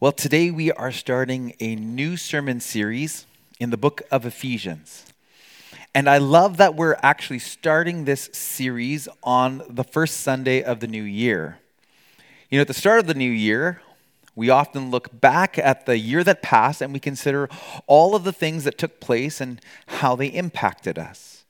Well, today we are starting a new sermon series in the book of Ephesians. And I love that we're actually starting this series on the first Sunday of the new year. You know, at the start of the new year, we often look back at the year that passed and we consider all of the things that took place and how they impacted us.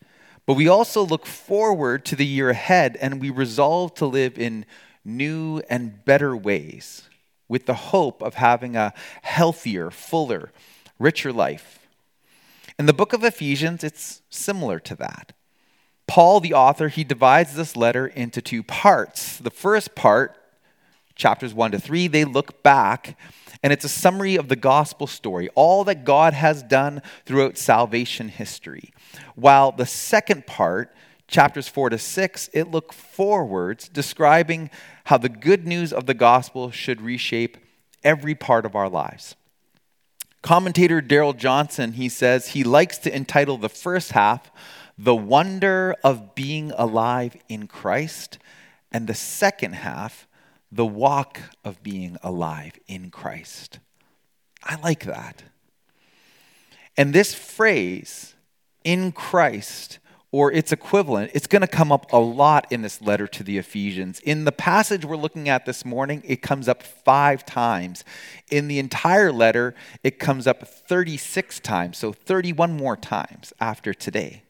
But we also look forward to the year ahead and we resolve to live in new and better ways with the hope of having a healthier, fuller, richer life. In the book of Ephesians, it's similar to that. Paul, the author, he divides this letter into two parts. The first part, chapters 1 to 3, they look back and it's a summary of the gospel story, all that God has done throughout salvation history. While the second part, chapters 4 to 6, it look forwards, describing how the good news of the gospel should reshape every part of our lives. Commentator Darrell Johnson, he says he likes to entitle the first half, The Wonder of Being Alive in Christ, and the second half, The Walk of Being Alive in Christ. I like that. And this phrase, in Christ, or its equivalent, it's going to come up a lot in this letter to the Ephesians. In the passage we're looking at this morning, it comes up five times. In the entire letter, it comes up 36 times, so 31 more times after today.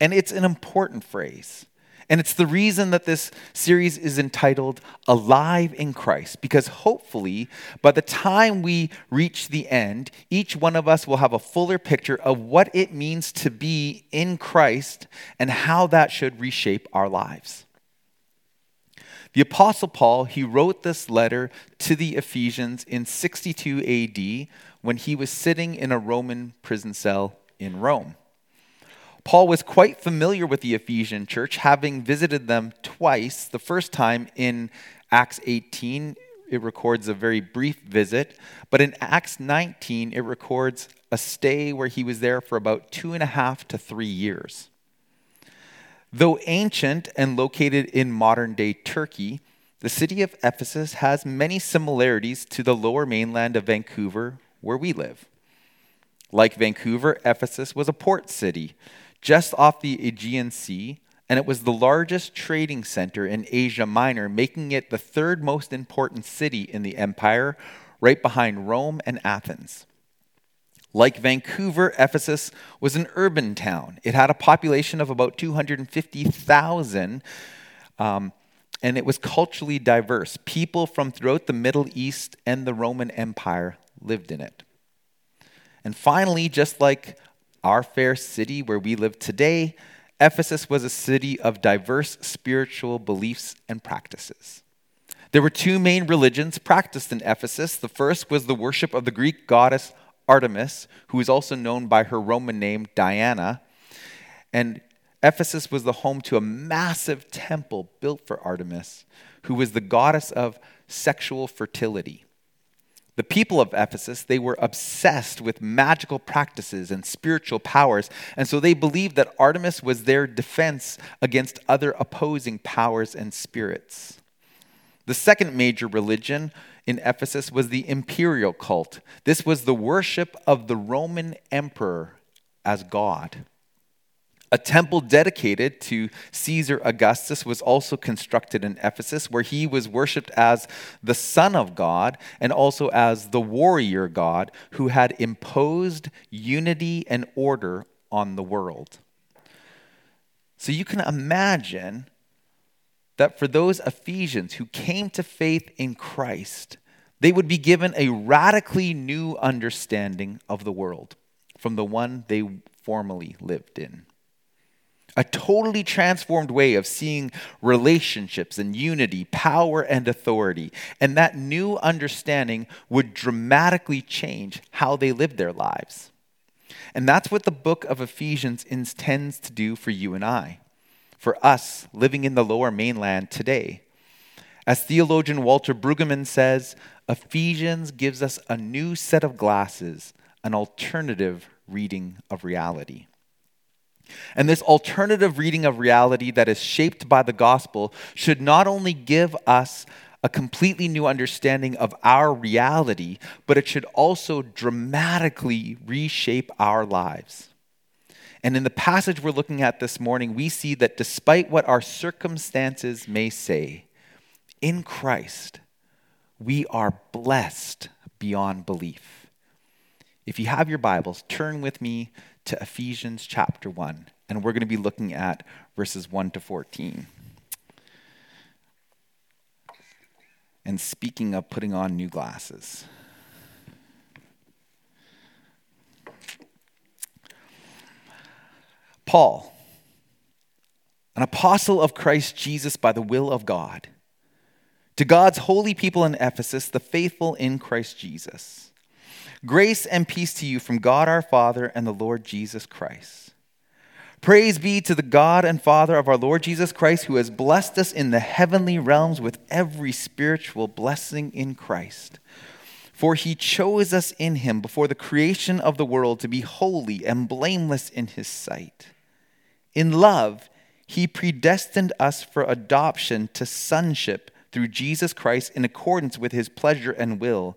And it's an important phrase. And it's the reason that this series is entitled Alive in Christ, because hopefully, by the time we reach the end, each one of us will have a fuller picture of what it means to be in Christ and how that should reshape our lives. The Apostle Paul, he wrote this letter to the Ephesians in 62 AD when he was sitting in a Roman prison cell in Rome. Paul was quite familiar with the Ephesian church, having visited them twice. The first time in Acts 18, it records a very brief visit, but in Acts 19, it records a stay where he was there for about two and a half to three years. Though ancient and located in modern day Turkey, the city of Ephesus has many similarities to the lower mainland of Vancouver, where we live. Like Vancouver, Ephesus was a port city just off the Aegean Sea, and it was the largest trading center in Asia Minor, making it the third most important city in the empire, right behind Rome and Athens. Like Vancouver, Ephesus was an urban town. It had a population of about 250,000, um, and it was culturally diverse. People from throughout the Middle East and the Roman Empire lived in it. And finally, just like our fair city where we live today, Ephesus was a city of diverse spiritual beliefs and practices. There were two main religions practiced in Ephesus. The first was the worship of the Greek goddess Artemis, who is also known by her Roman name Diana. And Ephesus was the home to a massive temple built for Artemis, who was the goddess of sexual fertility. The people of Ephesus, they were obsessed with magical practices and spiritual powers, and so they believed that Artemis was their defense against other opposing powers and spirits. The second major religion in Ephesus was the imperial cult. This was the worship of the Roman emperor as God. A temple dedicated to Caesar Augustus was also constructed in Ephesus, where he was worshiped as the Son of God and also as the warrior God who had imposed unity and order on the world. So you can imagine that for those Ephesians who came to faith in Christ, they would be given a radically new understanding of the world from the one they formerly lived in a totally transformed way of seeing relationships and unity, power and authority. And that new understanding would dramatically change how they lived their lives. And that's what the book of Ephesians intends to do for you and I, for us living in the lower mainland today. As theologian Walter Brueggemann says, Ephesians gives us a new set of glasses, an alternative reading of reality. And this alternative reading of reality that is shaped by the gospel should not only give us a completely new understanding of our reality, but it should also dramatically reshape our lives. And in the passage we're looking at this morning, we see that despite what our circumstances may say, in Christ, we are blessed beyond belief. If you have your Bibles, turn with me to Ephesians chapter 1, and we're going to be looking at verses 1 to 14. And speaking of putting on new glasses, Paul, an apostle of Christ Jesus by the will of God, to God's holy people in Ephesus, the faithful in Christ Jesus. Grace and peace to you from God our Father and the Lord Jesus Christ. Praise be to the God and Father of our Lord Jesus Christ, who has blessed us in the heavenly realms with every spiritual blessing in Christ. For he chose us in him before the creation of the world to be holy and blameless in his sight. In love, he predestined us for adoption to sonship through Jesus Christ in accordance with his pleasure and will,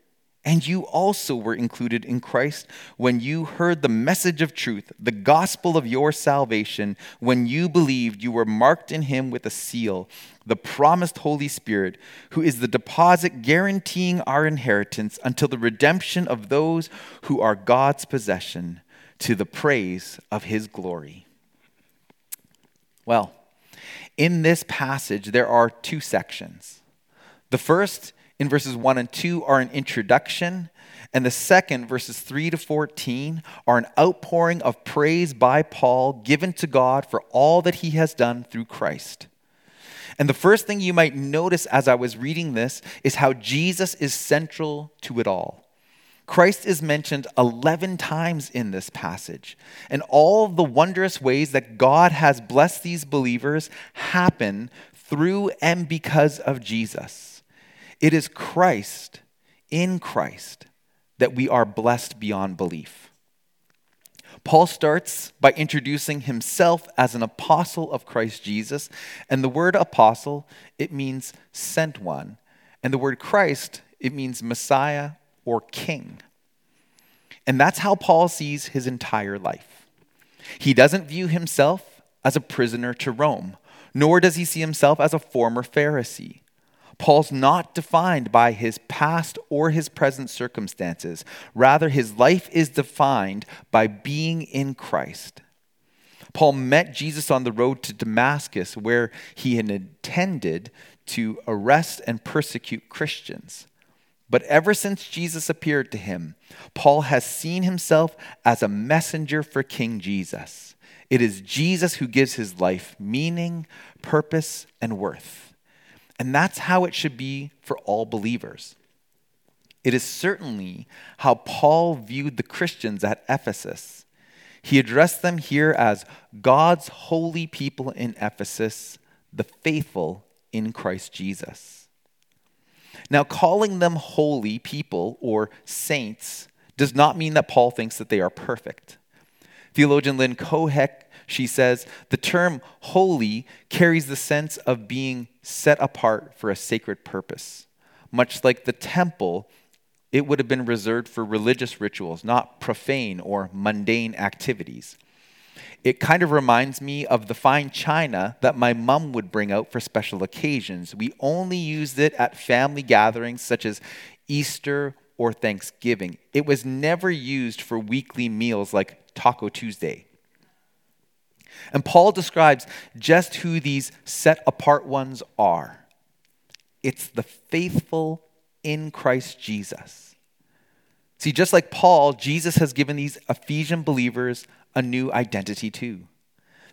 And you also were included in Christ when you heard the message of truth, the gospel of your salvation. When you believed, you were marked in him with a seal, the promised Holy Spirit, who is the deposit guaranteeing our inheritance until the redemption of those who are God's possession, to the praise of his glory. Well, in this passage, there are two sections. The first in verses 1 and 2 are an introduction, and the second, verses 3 to 14, are an outpouring of praise by Paul given to God for all that he has done through Christ. And the first thing you might notice as I was reading this is how Jesus is central to it all. Christ is mentioned 11 times in this passage, and all the wondrous ways that God has blessed these believers happen through and because of Jesus. It is Christ, in Christ, that we are blessed beyond belief. Paul starts by introducing himself as an apostle of Christ Jesus, and the word apostle, it means sent one, and the word Christ, it means Messiah or king. And that's how Paul sees his entire life. He doesn't view himself as a prisoner to Rome, nor does he see himself as a former Pharisee. Paul's not defined by his past or his present circumstances. Rather, his life is defined by being in Christ. Paul met Jesus on the road to Damascus, where he had intended to arrest and persecute Christians. But ever since Jesus appeared to him, Paul has seen himself as a messenger for King Jesus. It is Jesus who gives his life meaning, purpose, and worth. And that's how it should be for all believers. It is certainly how Paul viewed the Christians at Ephesus. He addressed them here as God's holy people in Ephesus, the faithful in Christ Jesus. Now, calling them holy people or saints does not mean that Paul thinks that they are perfect. Theologian Lynn Cohick she says, the term holy carries the sense of being set apart for a sacred purpose. Much like the temple, it would have been reserved for religious rituals, not profane or mundane activities. It kind of reminds me of the fine china that my mom would bring out for special occasions. We only used it at family gatherings such as Easter or Thanksgiving. It was never used for weekly meals like Taco Tuesday. And Paul describes just who these set apart ones are it's the faithful in Christ Jesus. See, just like Paul, Jesus has given these Ephesian believers a new identity too.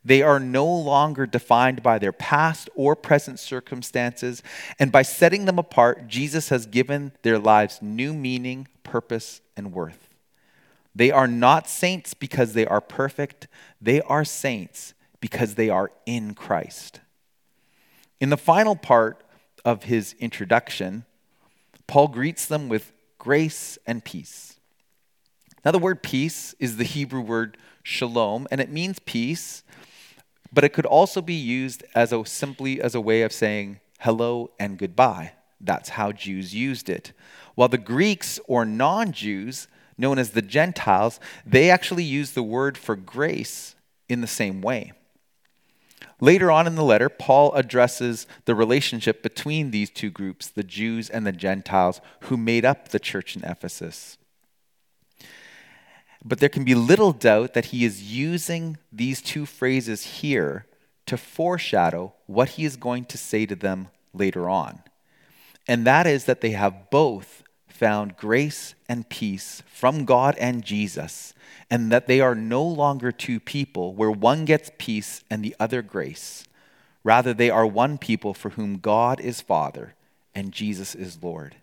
They are no longer defined by their past or present circumstances, and by setting them apart, Jesus has given their lives new meaning, purpose, and worth. They are not saints because they are perfect, they are saints because they are in Christ. In the final part of his introduction, Paul greets them with grace and peace. Now, the word peace is the Hebrew word shalom, and it means peace, but it could also be used as a, simply as a way of saying hello and goodbye. That's how Jews used it. While the Greeks or non Jews, known as the Gentiles, they actually use the word for grace in the same way. Later on in the letter, Paul addresses the relationship between these two groups, the Jews and the Gentiles, who made up the church in Ephesus. But there can be little doubt that he is using these two phrases here to foreshadow what he is going to say to them later on. And that is that they have both found grace and peace from God and Jesus and that they are no longer two people where one gets peace and the other grace. Rather, they are one people for whom God is Father and Jesus is Lord.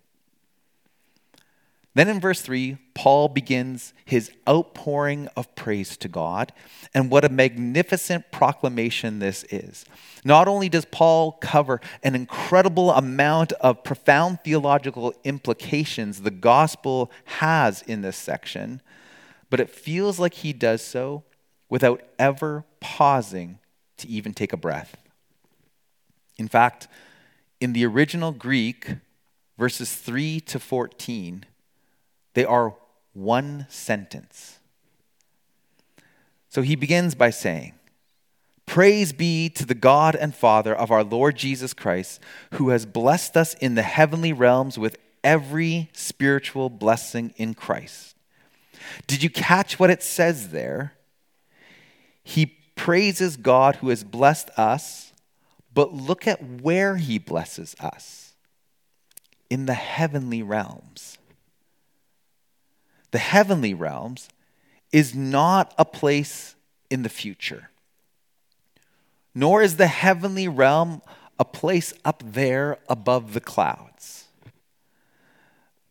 Then in verse 3, Paul begins his outpouring of praise to God, and what a magnificent proclamation this is. Not only does Paul cover an incredible amount of profound theological implications the gospel has in this section, but it feels like he does so without ever pausing to even take a breath. In fact, in the original Greek, verses 3 to 14, they are one sentence. So he begins by saying, Praise be to the God and Father of our Lord Jesus Christ, who has blessed us in the heavenly realms with every spiritual blessing in Christ. Did you catch what it says there? He praises God who has blessed us, but look at where he blesses us in the heavenly realms. The heavenly realms is not a place in the future, nor is the heavenly realm a place up there above the clouds.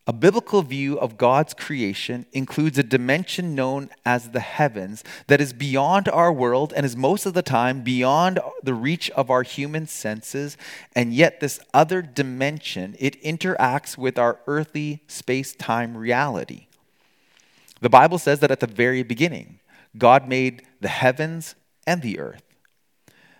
A biblical view of God's creation includes a dimension known as the heavens that is beyond our world and is most of the time beyond the reach of our human senses. And yet, this other dimension, it interacts with our earthly space time reality. The Bible says that at the very beginning, God made the heavens and the earth.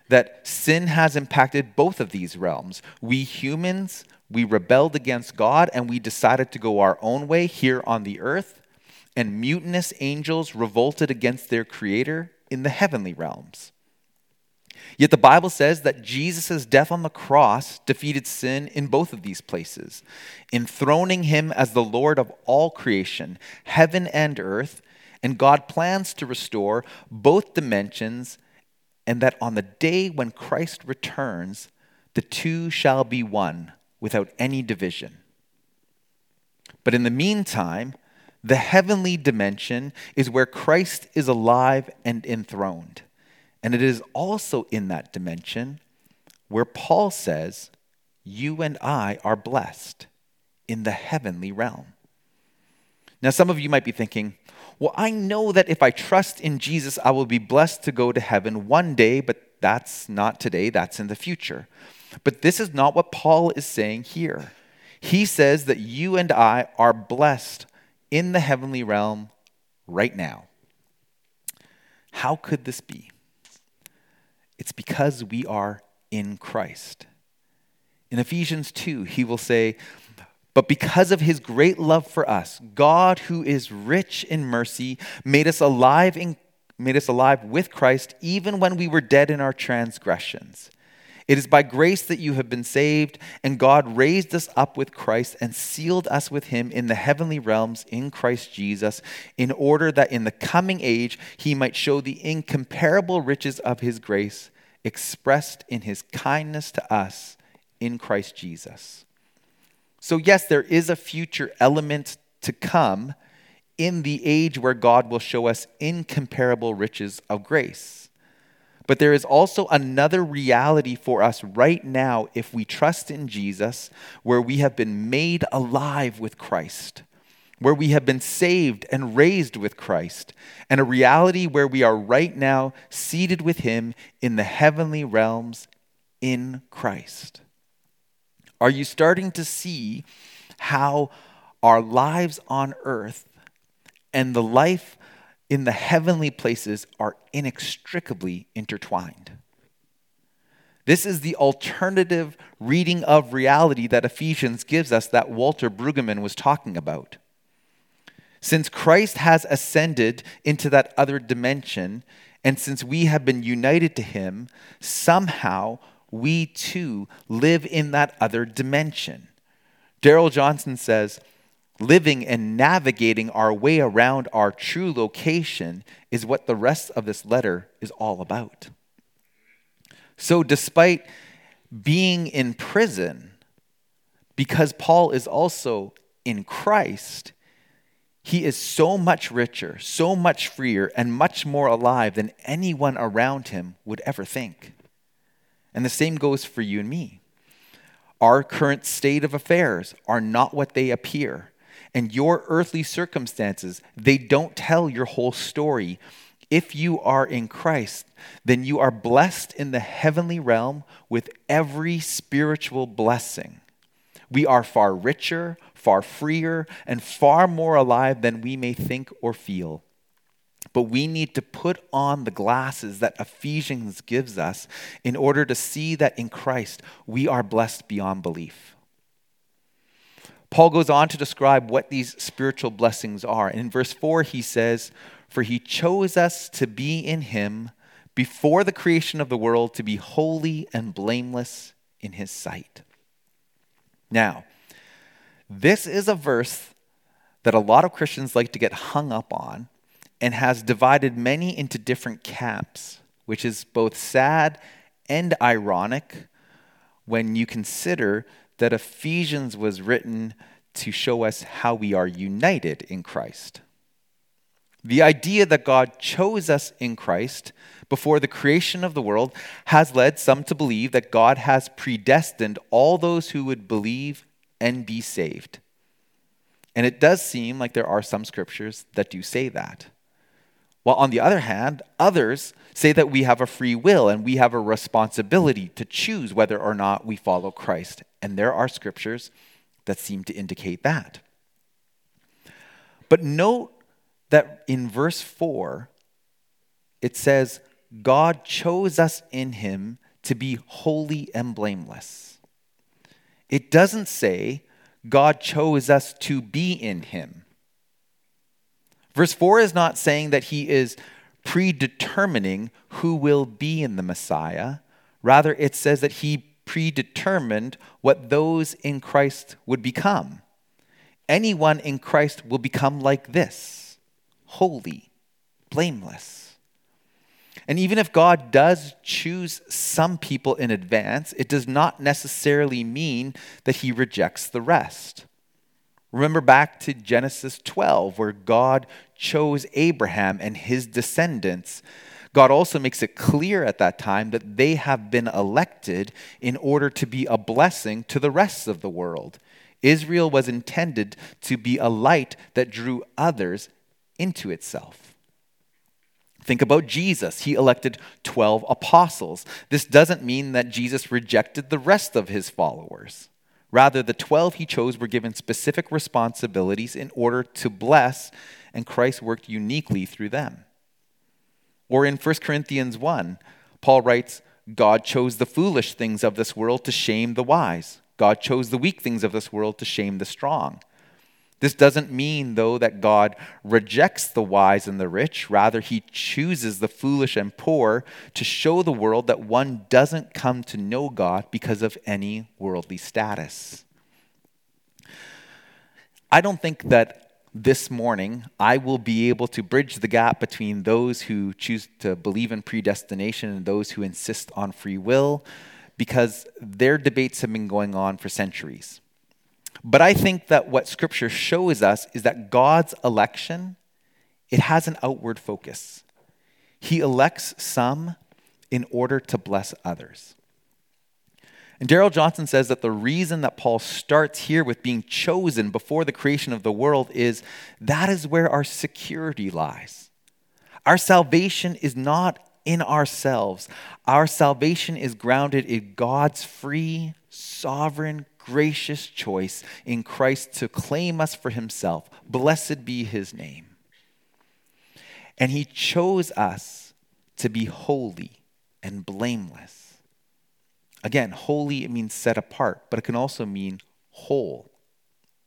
That sin has impacted both of these realms. We humans, we rebelled against God and we decided to go our own way here on the earth, and mutinous angels revolted against their creator in the heavenly realms. Yet the Bible says that Jesus' death on the cross defeated sin in both of these places, enthroning him as the Lord of all creation, heaven and earth, and God plans to restore both dimensions, and that on the day when Christ returns, the two shall be one without any division. But in the meantime, the heavenly dimension is where Christ is alive and enthroned. And it is also in that dimension where Paul says, You and I are blessed in the heavenly realm. Now, some of you might be thinking, well, I know that if I trust in Jesus, I will be blessed to go to heaven one day, but that's not today, that's in the future. But this is not what Paul is saying here. He says that you and I are blessed in the heavenly realm right now. How could this be? It's because we are in Christ. In Ephesians 2, he will say, But because of his great love for us, God, who is rich in mercy, made us alive in made us alive with Christ even when we were dead in our transgressions. It is by grace that you have been saved, and God raised us up with Christ and sealed us with him in the heavenly realms in Christ Jesus, in order that in the coming age he might show the incomparable riches of his grace expressed in his kindness to us in Christ Jesus. So, yes, there is a future element to come in the age where God will show us incomparable riches of grace. But there is also another reality for us right now if we trust in Jesus, where we have been made alive with Christ, where we have been saved and raised with Christ, and a reality where we are right now seated with Him in the heavenly realms in Christ. Are you starting to see how our lives on earth and the life in the heavenly places are inextricably intertwined. This is the alternative reading of reality that Ephesians gives us that Walter Brueggemann was talking about. Since Christ has ascended into that other dimension, and since we have been united to him, somehow we too live in that other dimension. Darrell Johnson says, living and navigating our way around our true location is what the rest of this letter is all about. So, despite being in prison, because Paul is also in Christ, he is so much richer, so much freer, and much more alive than anyone around him would ever think. And the same goes for you and me. Our current state of affairs are not what they appear and your earthly circumstances, they don't tell your whole story. If you are in Christ, then you are blessed in the heavenly realm with every spiritual blessing. We are far richer, far freer, and far more alive than we may think or feel. But we need to put on the glasses that Ephesians gives us in order to see that in Christ we are blessed beyond belief. Paul goes on to describe what these spiritual blessings are. And in verse 4, he says, For he chose us to be in him before the creation of the world to be holy and blameless in his sight. Now, this is a verse that a lot of Christians like to get hung up on and has divided many into different camps, which is both sad and ironic when you consider that Ephesians was written to show us how we are united in Christ. The idea that God chose us in Christ before the creation of the world has led some to believe that God has predestined all those who would believe and be saved. And it does seem like there are some scriptures that do say that. While on the other hand, others say that we have a free will and we have a responsibility to choose whether or not we follow Christ. And there are scriptures that seem to indicate that. But note that in verse 4, it says, God chose us in him to be holy and blameless. It doesn't say God chose us to be in him. Verse 4 is not saying that he is predetermining who will be in the Messiah. Rather, it says that he predetermined what those in Christ would become. Anyone in Christ will become like this holy, blameless. And even if God does choose some people in advance, it does not necessarily mean that he rejects the rest. Remember back to Genesis 12, where God chose Abraham and his descendants. God also makes it clear at that time that they have been elected in order to be a blessing to the rest of the world. Israel was intended to be a light that drew others into itself. Think about Jesus. He elected 12 apostles. This doesn't mean that Jesus rejected the rest of his followers. Rather, the 12 he chose were given specific responsibilities in order to bless, and Christ worked uniquely through them. Or in 1 Corinthians 1, Paul writes, God chose the foolish things of this world to shame the wise. God chose the weak things of this world to shame the strong. This doesn't mean, though, that God rejects the wise and the rich. Rather, he chooses the foolish and poor to show the world that one doesn't come to know God because of any worldly status. I don't think that this morning I will be able to bridge the gap between those who choose to believe in predestination and those who insist on free will because their debates have been going on for centuries. But I think that what scripture shows us is that God's election it has an outward focus. He elects some in order to bless others. And Darrell Johnson says that the reason that Paul starts here with being chosen before the creation of the world is that is where our security lies. Our salvation is not in ourselves, our salvation is grounded in God's free, sovereign, gracious choice in Christ to claim us for himself. Blessed be his name. And he chose us to be holy and blameless. Again, holy, it means set apart, but it can also mean whole,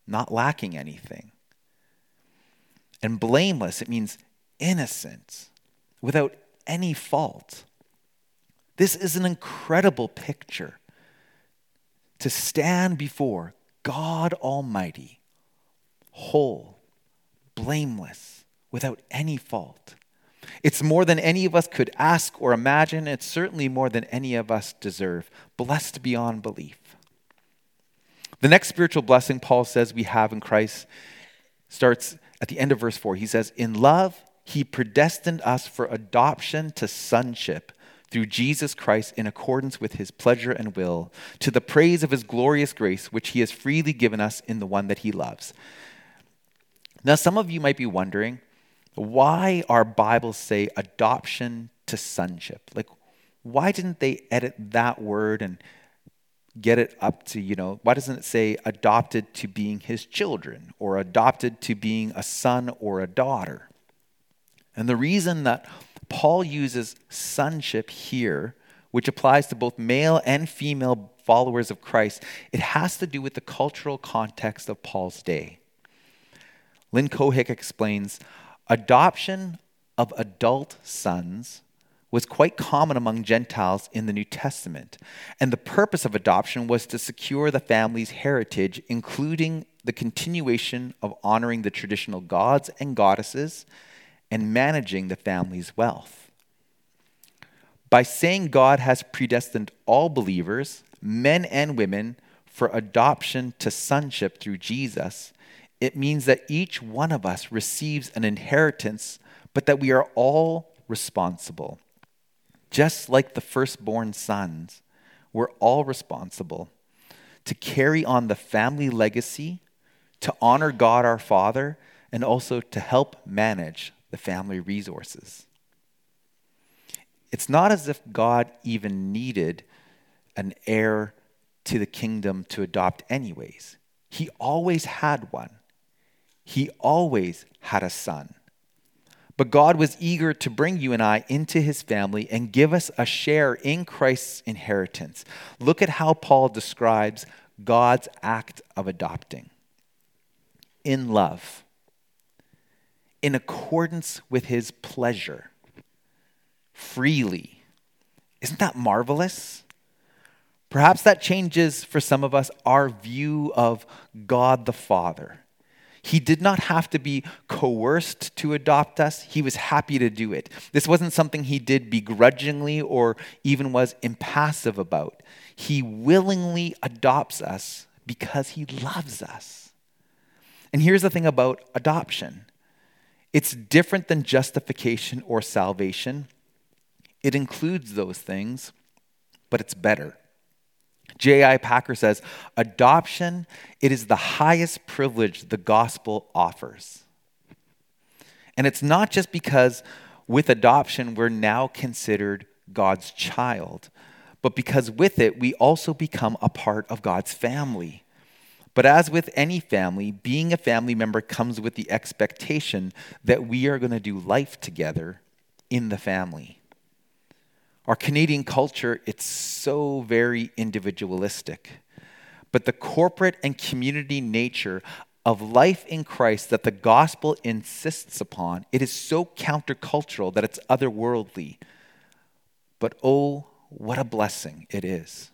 not lacking anything. And blameless, it means innocent, without any fault. This is an incredible picture to stand before God Almighty, whole, blameless, without any fault. It's more than any of us could ask or imagine. It's certainly more than any of us deserve. Blessed beyond belief. The next spiritual blessing Paul says we have in Christ starts at the end of verse 4. He says, In love, he predestined us for adoption to sonship through Jesus Christ in accordance with his pleasure and will, to the praise of his glorious grace, which he has freely given us in the one that he loves. Now, some of you might be wondering why our Bibles say adoption to sonship? Like, why didn't they edit that word and get it up to, you know, why doesn't it say adopted to being his children or adopted to being a son or a daughter? And the reason that Paul uses sonship here, which applies to both male and female followers of Christ, it has to do with the cultural context of Paul's day. Lynn Cohick explains adoption of adult sons was quite common among Gentiles in the New Testament, and the purpose of adoption was to secure the family's heritage, including the continuation of honoring the traditional gods and goddesses and managing the family's wealth. By saying God has predestined all believers, men and women, for adoption to sonship through Jesus, it means that each one of us receives an inheritance, but that we are all responsible. Just like the firstborn sons, we're all responsible to carry on the family legacy, to honor God our Father, and also to help manage the family resources. It's not as if God even needed an heir to the kingdom to adopt, anyways. He always had one, he always had a son. But God was eager to bring you and I into his family and give us a share in Christ's inheritance. Look at how Paul describes God's act of adopting in love in accordance with his pleasure, freely. Isn't that marvelous? Perhaps that changes for some of us our view of God the Father. He did not have to be coerced to adopt us. He was happy to do it. This wasn't something he did begrudgingly or even was impassive about. He willingly adopts us because he loves us. And here's the thing about adoption it's different than justification or salvation. It includes those things, but it's better. J.I. Packer says, adoption, it is the highest privilege the gospel offers. And it's not just because with adoption we're now considered God's child, but because with it we also become a part of God's family. But as with any family, being a family member comes with the expectation that we are going to do life together in the family. Our Canadian culture, it's so very individualistic. But the corporate and community nature of life in Christ that the gospel insists upon, it is so countercultural that it's otherworldly. But oh, what a blessing it is.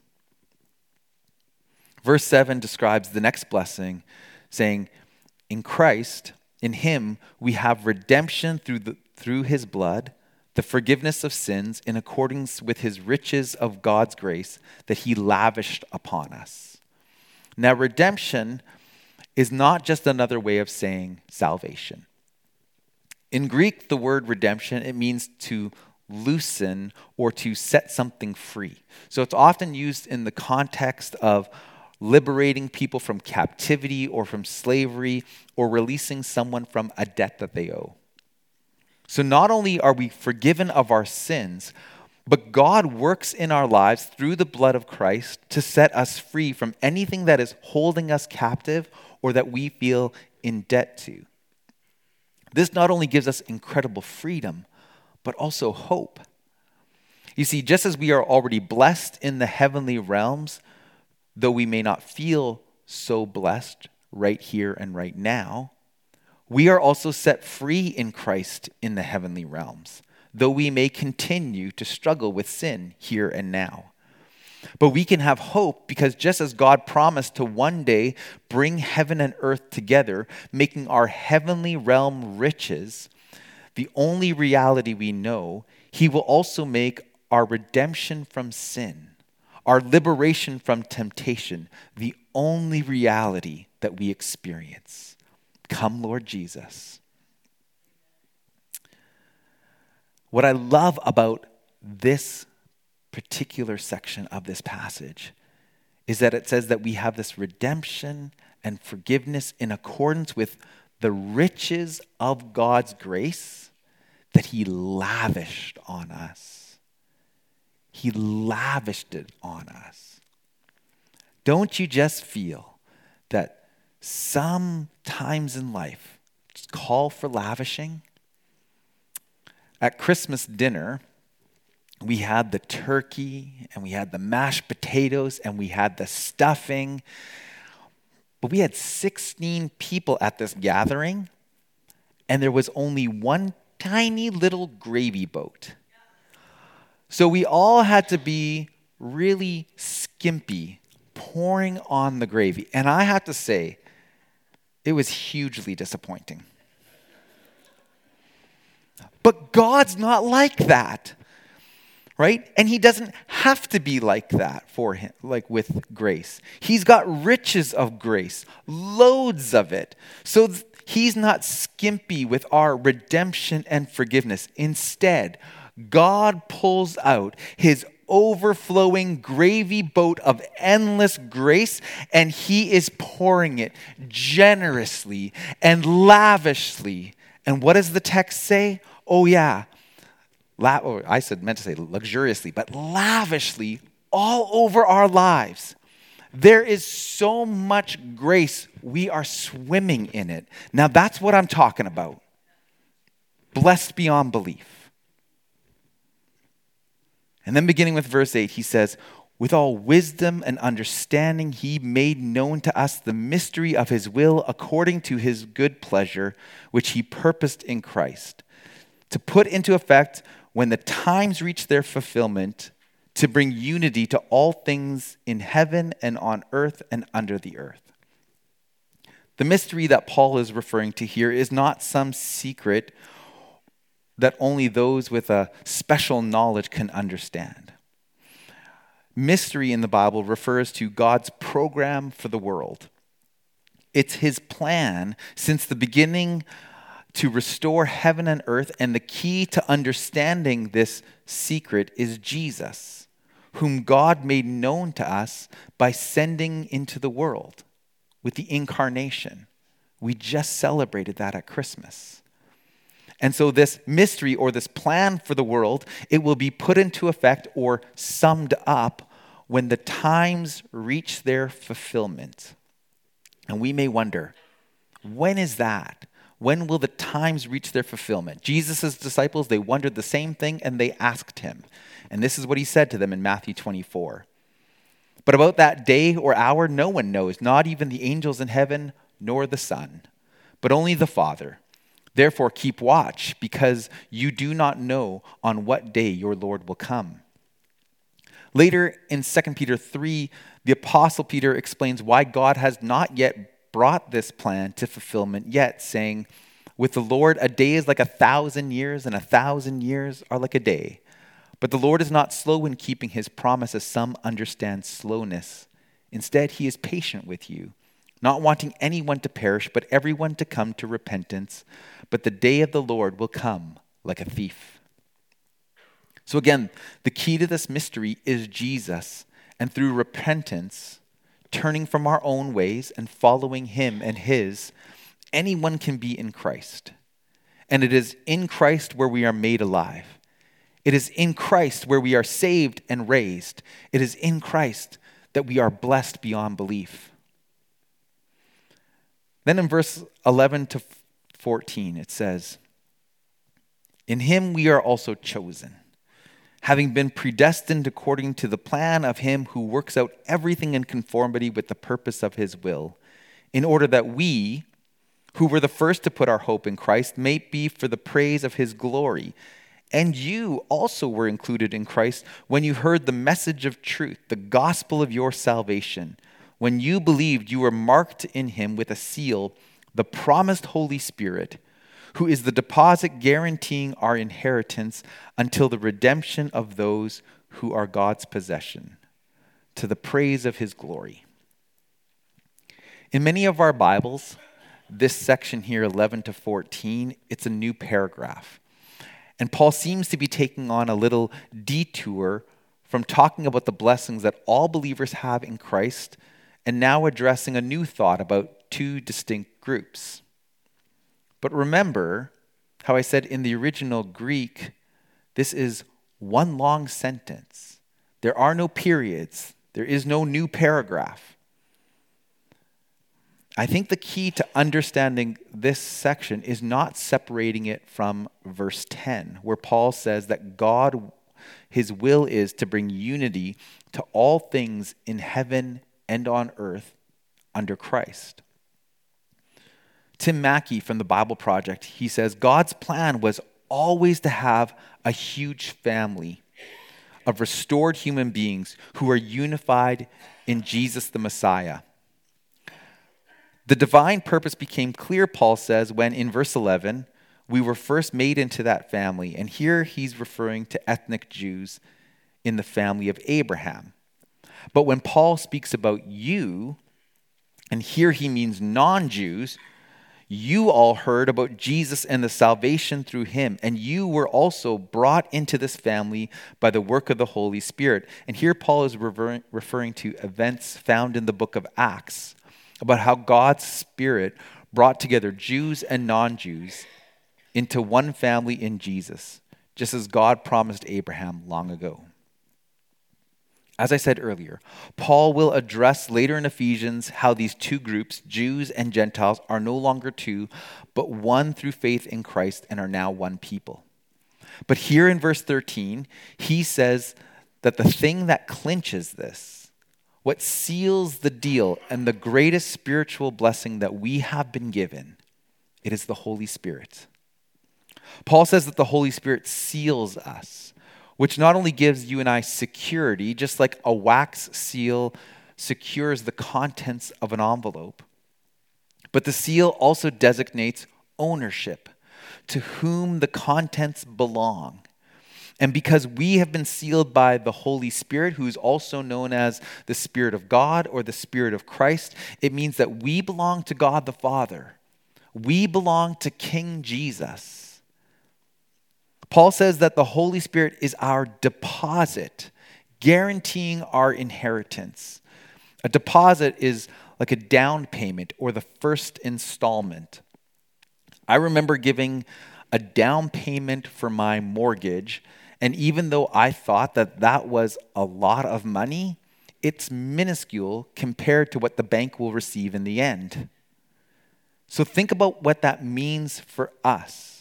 Verse 7 describes the next blessing, saying, In Christ, in Him, we have redemption through, the, through His blood, the forgiveness of sins in accordance with His riches of God's grace that He lavished upon us. Now, redemption is not just another way of saying salvation. In Greek, the word redemption, it means to loosen or to set something free. So it's often used in the context of liberating people from captivity or from slavery, or releasing someone from a debt that they owe. So not only are we forgiven of our sins, but God works in our lives through the blood of Christ to set us free from anything that is holding us captive or that we feel in debt to. This not only gives us incredible freedom, but also hope. You see, just as we are already blessed in the heavenly realms, though we may not feel so blessed right here and right now, we are also set free in Christ in the heavenly realms, though we may continue to struggle with sin here and now. But we can have hope because just as God promised to one day bring heaven and earth together, making our heavenly realm riches, the only reality we know, He will also make our redemption from sin our liberation from temptation, the only reality that we experience. Come, Lord Jesus. What I love about this particular section of this passage is that it says that we have this redemption and forgiveness in accordance with the riches of God's grace that He lavished on us. He lavished it on us. Don't you just feel that some times in life call for lavishing? At Christmas dinner, we had the turkey and we had the mashed potatoes and we had the stuffing. But we had 16 people at this gathering, and there was only one tiny little gravy boat. So we all had to be really skimpy, pouring on the gravy. And I have to say, it was hugely disappointing. But God's not like that. Right? And he doesn't have to be like that for him, like with grace. He's got riches of grace, loads of it. So th- he's not skimpy with our redemption and forgiveness. Instead, God pulls out his overflowing gravy boat of endless grace, and he is pouring it generously and lavishly. And what does the text say? Oh, yeah. La- oh, I said, meant to say luxuriously, but lavishly all over our lives. There is so much grace, we are swimming in it. Now, that's what I'm talking about. Blessed beyond belief. And then beginning with verse 8, he says, With all wisdom and understanding, he made known to us the mystery of his will according to his good pleasure, which he purposed in Christ, to put into effect when the times reach their fulfillment, to bring unity to all things in heaven and on earth and under the earth. The mystery that Paul is referring to here is not some secret that only those with a special knowledge can understand. Mystery in the Bible refers to God's program for the world. It's his plan since the beginning to restore heaven and earth, and the key to understanding this secret is Jesus, whom God made known to us by sending into the world with the incarnation. We just celebrated that at Christmas. And so, this mystery or this plan for the world, it will be put into effect or summed up when the times reach their fulfillment. And we may wonder, when is that? When will the times reach their fulfillment? Jesus' disciples, they wondered the same thing and they asked him. And this is what he said to them in Matthew 24. But about that day or hour, no one knows, not even the angels in heaven, nor the Son, but only the Father. Therefore, keep watch, because you do not know on what day your Lord will come. Later in 2 Peter 3, the Apostle Peter explains why God has not yet brought this plan to fulfillment yet, saying, With the Lord, a day is like a thousand years, and a thousand years are like a day. But the Lord is not slow in keeping his promise, as some understand slowness. Instead, he is patient with you, not wanting anyone to perish, but everyone to come to repentance. But the day of the Lord will come like a thief. So, again, the key to this mystery is Jesus. And through repentance, turning from our own ways and following Him and His, anyone can be in Christ. And it is in Christ where we are made alive. It is in Christ where we are saved and raised. It is in Christ that we are blessed beyond belief. Then in verse 11 to 14, it says, In him we are also chosen, having been predestined according to the plan of him who works out everything in conformity with the purpose of his will, in order that we, who were the first to put our hope in Christ, may be for the praise of his glory. And you also were included in Christ when you heard the message of truth, the gospel of your salvation. When you believed, you were marked in him with a seal, the promised Holy Spirit, who is the deposit guaranteeing our inheritance until the redemption of those who are God's possession, to the praise of his glory. In many of our Bibles, this section here, 11 to 14, it's a new paragraph. And Paul seems to be taking on a little detour from talking about the blessings that all believers have in Christ and now addressing a new thought about two distinct groups. But remember how I said in the original Greek, this is one long sentence. There are no periods, there is no new paragraph. I think the key to understanding this section is not separating it from verse 10, where Paul says that God, his will is to bring unity to all things in heaven and on earth under Christ. Tim Mackie from the Bible Project, he says God's plan was always to have a huge family of restored human beings who are unified in Jesus the Messiah. The divine purpose became clear, Paul says, when in verse 11, we were first made into that family. And here he's referring to ethnic Jews in the family of Abraham. But when Paul speaks about you, and here he means non Jews, you all heard about Jesus and the salvation through him, and you were also brought into this family by the work of the Holy Spirit. And here Paul is referring to events found in the book of Acts about how God's Spirit brought together Jews and non Jews into one family in Jesus, just as God promised Abraham long ago. As I said earlier, Paul will address later in Ephesians how these two groups, Jews and Gentiles, are no longer two, but one through faith in Christ and are now one people. But here in verse 13, he says that the thing that clinches this, what seals the deal and the greatest spiritual blessing that we have been given, it is the Holy Spirit. Paul says that the Holy Spirit seals us, which not only gives you and I security, just like a wax seal secures the contents of an envelope, but the seal also designates ownership to whom the contents belong. And because we have been sealed by the Holy Spirit, who is also known as the Spirit of God or the Spirit of Christ, it means that we belong to God the Father. We belong to King Jesus. Paul says that the Holy Spirit is our deposit, guaranteeing our inheritance. A deposit is like a down payment or the first installment. I remember giving a down payment for my mortgage and even though I thought that that was a lot of money, it's minuscule compared to what the bank will receive in the end. So think about what that means for us.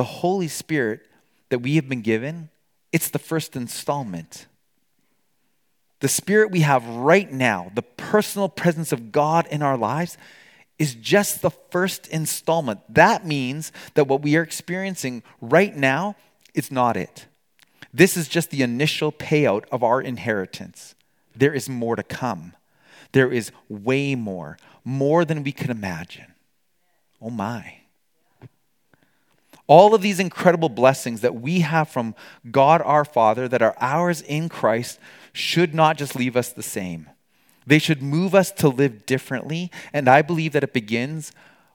The Holy Spirit that we have been given, it's the first installment. the Spirit we have right now, the personal presence of God in our lives, is just the first installment. That means that what we are experiencing right now is not it. This is just the initial payout of our inheritance. There is more to come. There is way more, more than we could imagine. Oh my. All of these incredible blessings that we have from God our Father, that are ours in Christ, should not just leave us the same. They should move us to live differently, and I believe that it begins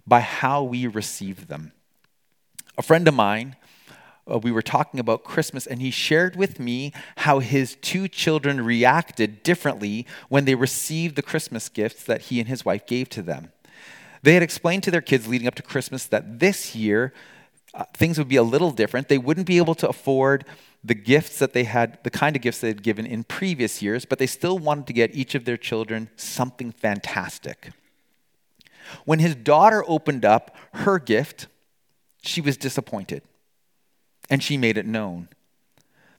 by how we receive them. A friend of mine, uh, we were talking about Christmas, and he shared with me how his two children reacted differently when they received the Christmas gifts that he and his wife gave to them. They had explained to their kids leading up to Christmas that this year uh, things would be a little different. They wouldn't be able to afford the gifts that they had, the kind of gifts they had given in previous years, but they still wanted to get each of their children something fantastic. When his daughter opened up her gift, she was disappointed, and she made it known.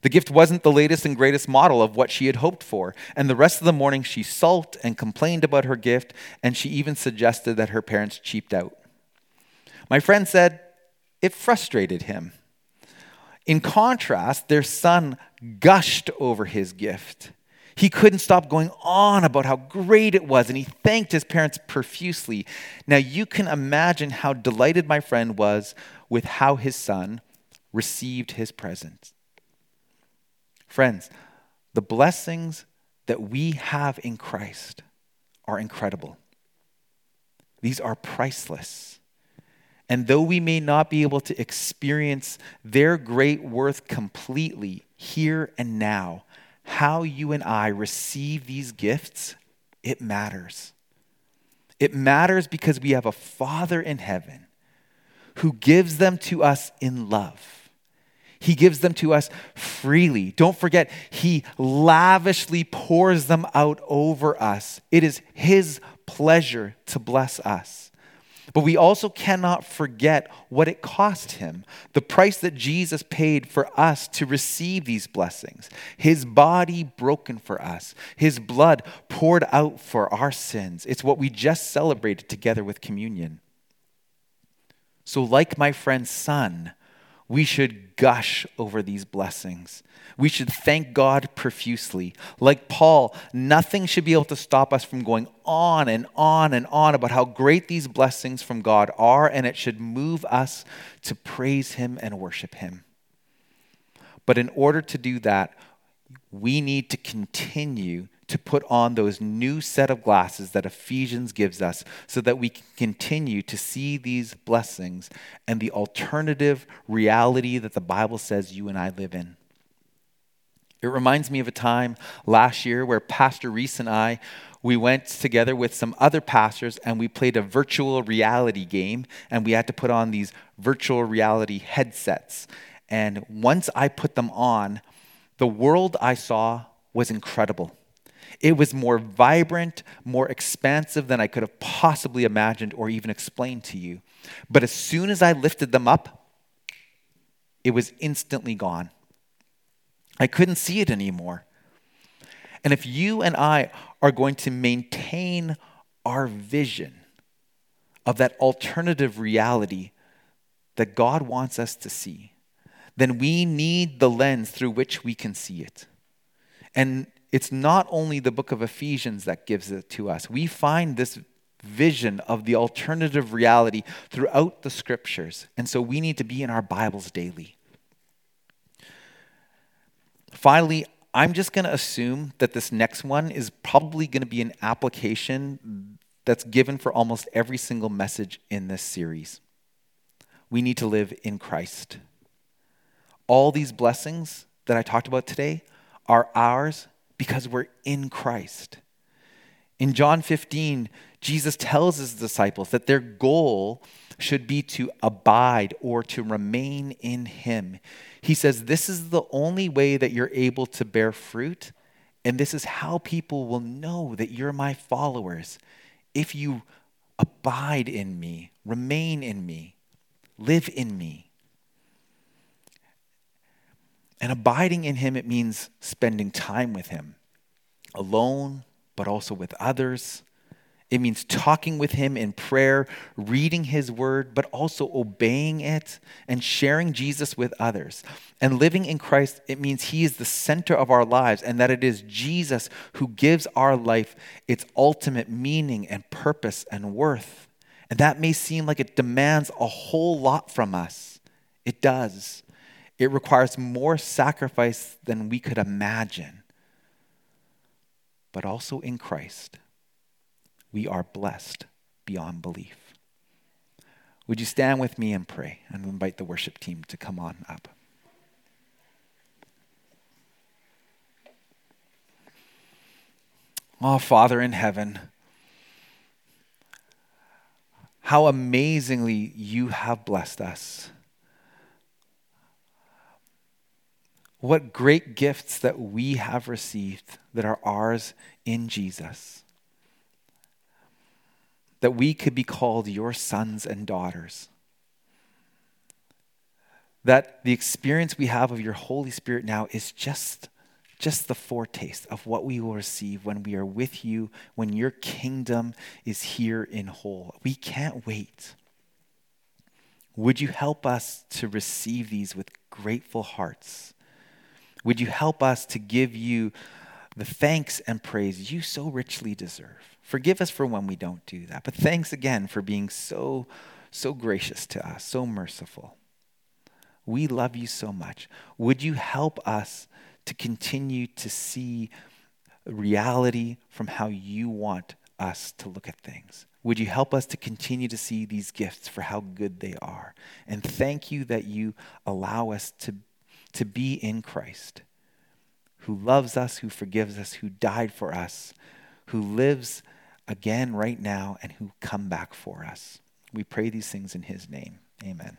The gift wasn't the latest and greatest model of what she had hoped for, and the rest of the morning she sulked and complained about her gift, and she even suggested that her parents cheaped out. My friend said, it frustrated him. In contrast, their son gushed over his gift. He couldn't stop going on about how great it was, and he thanked his parents profusely. Now, you can imagine how delighted my friend was with how his son received his present. Friends, the blessings that we have in Christ are incredible, these are priceless. And though we may not be able to experience their great worth completely here and now, how you and I receive these gifts, it matters. It matters because we have a Father in heaven who gives them to us in love. He gives them to us freely. Don't forget, He lavishly pours them out over us. It is His pleasure to bless us. But we also cannot forget what it cost him the price that Jesus paid for us to receive these blessings. His body broken for us, his blood poured out for our sins. It's what we just celebrated together with communion. So, like my friend's son, we should gush over these blessings. We should thank God profusely. Like Paul, nothing should be able to stop us from going on and on and on about how great these blessings from God are, and it should move us to praise Him and worship Him. But in order to do that, we need to continue to put on those new set of glasses that Ephesians gives us so that we can continue to see these blessings and the alternative reality that the Bible says you and I live in. It reminds me of a time last year where Pastor Reese and I we went together with some other pastors and we played a virtual reality game and we had to put on these virtual reality headsets. And once I put them on, the world I saw was incredible. It was more vibrant, more expansive than I could have possibly imagined or even explained to you. But as soon as I lifted them up, it was instantly gone. I couldn't see it anymore. And if you and I are going to maintain our vision of that alternative reality that God wants us to see, then we need the lens through which we can see it. And it's not only the book of Ephesians that gives it to us. We find this vision of the alternative reality throughout the scriptures. And so we need to be in our Bibles daily. Finally, I'm just going to assume that this next one is probably going to be an application that's given for almost every single message in this series. We need to live in Christ. All these blessings that I talked about today are ours because we're in Christ. In John 15, Jesus tells his disciples that their goal should be to abide or to remain in him. He says, This is the only way that you're able to bear fruit, and this is how people will know that you're my followers. If you abide in me, remain in me, live in me. And abiding in him, it means spending time with him. alone, but also with others. It means talking with Him in prayer, reading His word, but also obeying it and sharing Jesus with others. And living in Christ, it means He is the center of our lives and that it is Jesus who gives our life its ultimate meaning and purpose and worth. And that may seem like it demands a whole lot from us. It does. It requires more sacrifice than we could imagine. But also in Christ we are blessed beyond belief. Would you stand with me and pray and invite the worship team to come on up? Oh, Father in heaven, how amazingly you have blessed us. What great gifts that we have received that are ours in Jesus that we could be called your sons and daughters. That the experience we have of your Holy Spirit now is just, just the foretaste of what we will receive when we are with you, when your kingdom is here in whole. We can't wait. Would you help us to receive these with grateful hearts? Would you help us to give you the thanks and praise you so richly deserve? Forgive us for when we don't do that. But thanks again for being so, so gracious to us, so merciful. We love you so much. Would you help us to continue to see reality from how you want us to look at things? Would you help us to continue to see these gifts for how good they are? And thank you that you allow us to, to be in Christ, who loves us, who forgives us, who died for us, who lives again right now and who come back for us. We pray these things in his name. Amen.